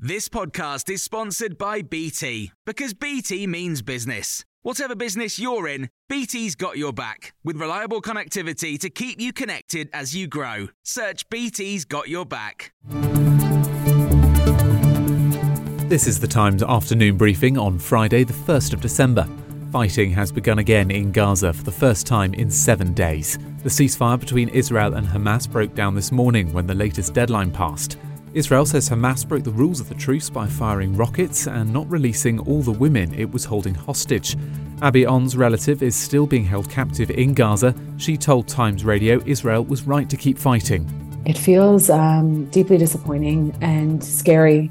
This podcast is sponsored by BT because BT means business. Whatever business you're in, BT's got your back with reliable connectivity to keep you connected as you grow. Search BT's got your back. This is the Times afternoon briefing on Friday, the 1st of December. Fighting has begun again in Gaza for the first time in seven days. The ceasefire between Israel and Hamas broke down this morning when the latest deadline passed. Israel says Hamas broke the rules of the truce by firing rockets and not releasing all the women it was holding hostage. Abby Onn's relative is still being held captive in Gaza. She told Times Radio Israel was right to keep fighting. It feels um, deeply disappointing and scary.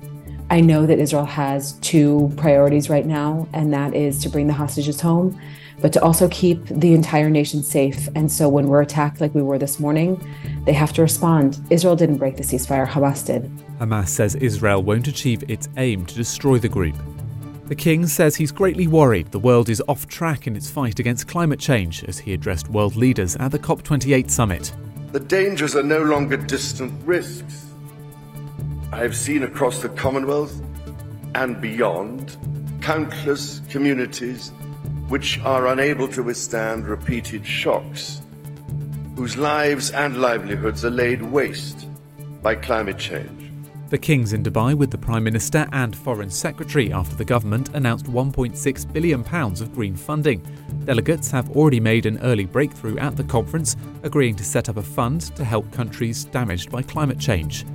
I know that Israel has two priorities right now, and that is to bring the hostages home but to also keep the entire nation safe. And so when we're attacked like we were this morning, they have to respond. Israel didn't break the ceasefire, Hamas did. Hamas says Israel won't achieve its aim to destroy the group. The king says he's greatly worried the world is off track in its fight against climate change as he addressed world leaders at the COP28 summit. The dangers are no longer distant risks. I have seen across the Commonwealth and beyond countless communities which are unable to withstand repeated shocks, whose lives and livelihoods are laid waste by climate change. The King's in Dubai with the Prime Minister and Foreign Secretary after the government announced £1.6 billion of green funding. Delegates have already made an early breakthrough at the conference, agreeing to set up a fund to help countries damaged by climate change.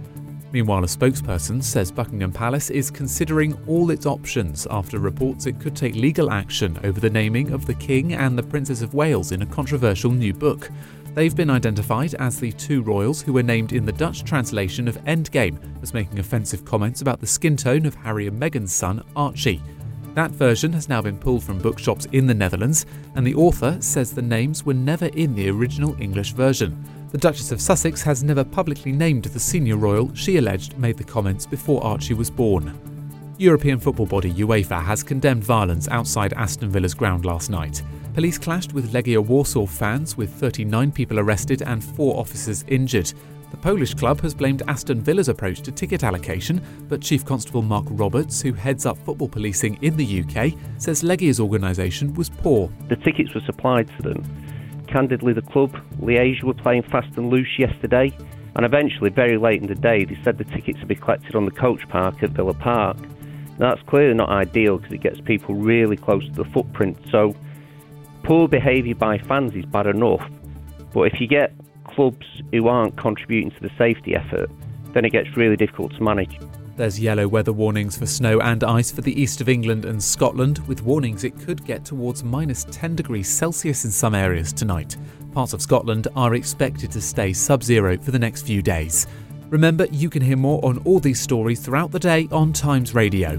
Meanwhile, a spokesperson says Buckingham Palace is considering all its options after reports it could take legal action over the naming of the King and the Princess of Wales in a controversial new book. They've been identified as the two royals who were named in the Dutch translation of Endgame as making offensive comments about the skin tone of Harry and Meghan's son, Archie. That version has now been pulled from bookshops in the Netherlands, and the author says the names were never in the original English version. The Duchess of Sussex has never publicly named the senior royal she alleged made the comments before Archie was born. European football body UEFA has condemned violence outside Aston Villa's ground last night. Police clashed with Legia Warsaw fans, with 39 people arrested and four officers injured. The Polish club has blamed Aston Villa's approach to ticket allocation, but Chief Constable Mark Roberts, who heads up football policing in the UK, says Legia's organisation was poor. The tickets were supplied to them candidly, the club, Legia, were playing fast and loose yesterday, and eventually, very late in the day, they said the tickets would be collected on the coach park at Villa Park. Now, that's clearly not ideal because it gets people really close to the footprint. So, poor behaviour by fans is bad enough, but if you get clubs who aren't contributing to the safety effort, then it gets really difficult to manage. There's yellow weather warnings for snow and ice for the east of England and Scotland, with warnings it could get towards minus 10 degrees Celsius in some areas tonight. Parts of Scotland are expected to stay sub zero for the next few days. Remember, you can hear more on all these stories throughout the day on Times Radio.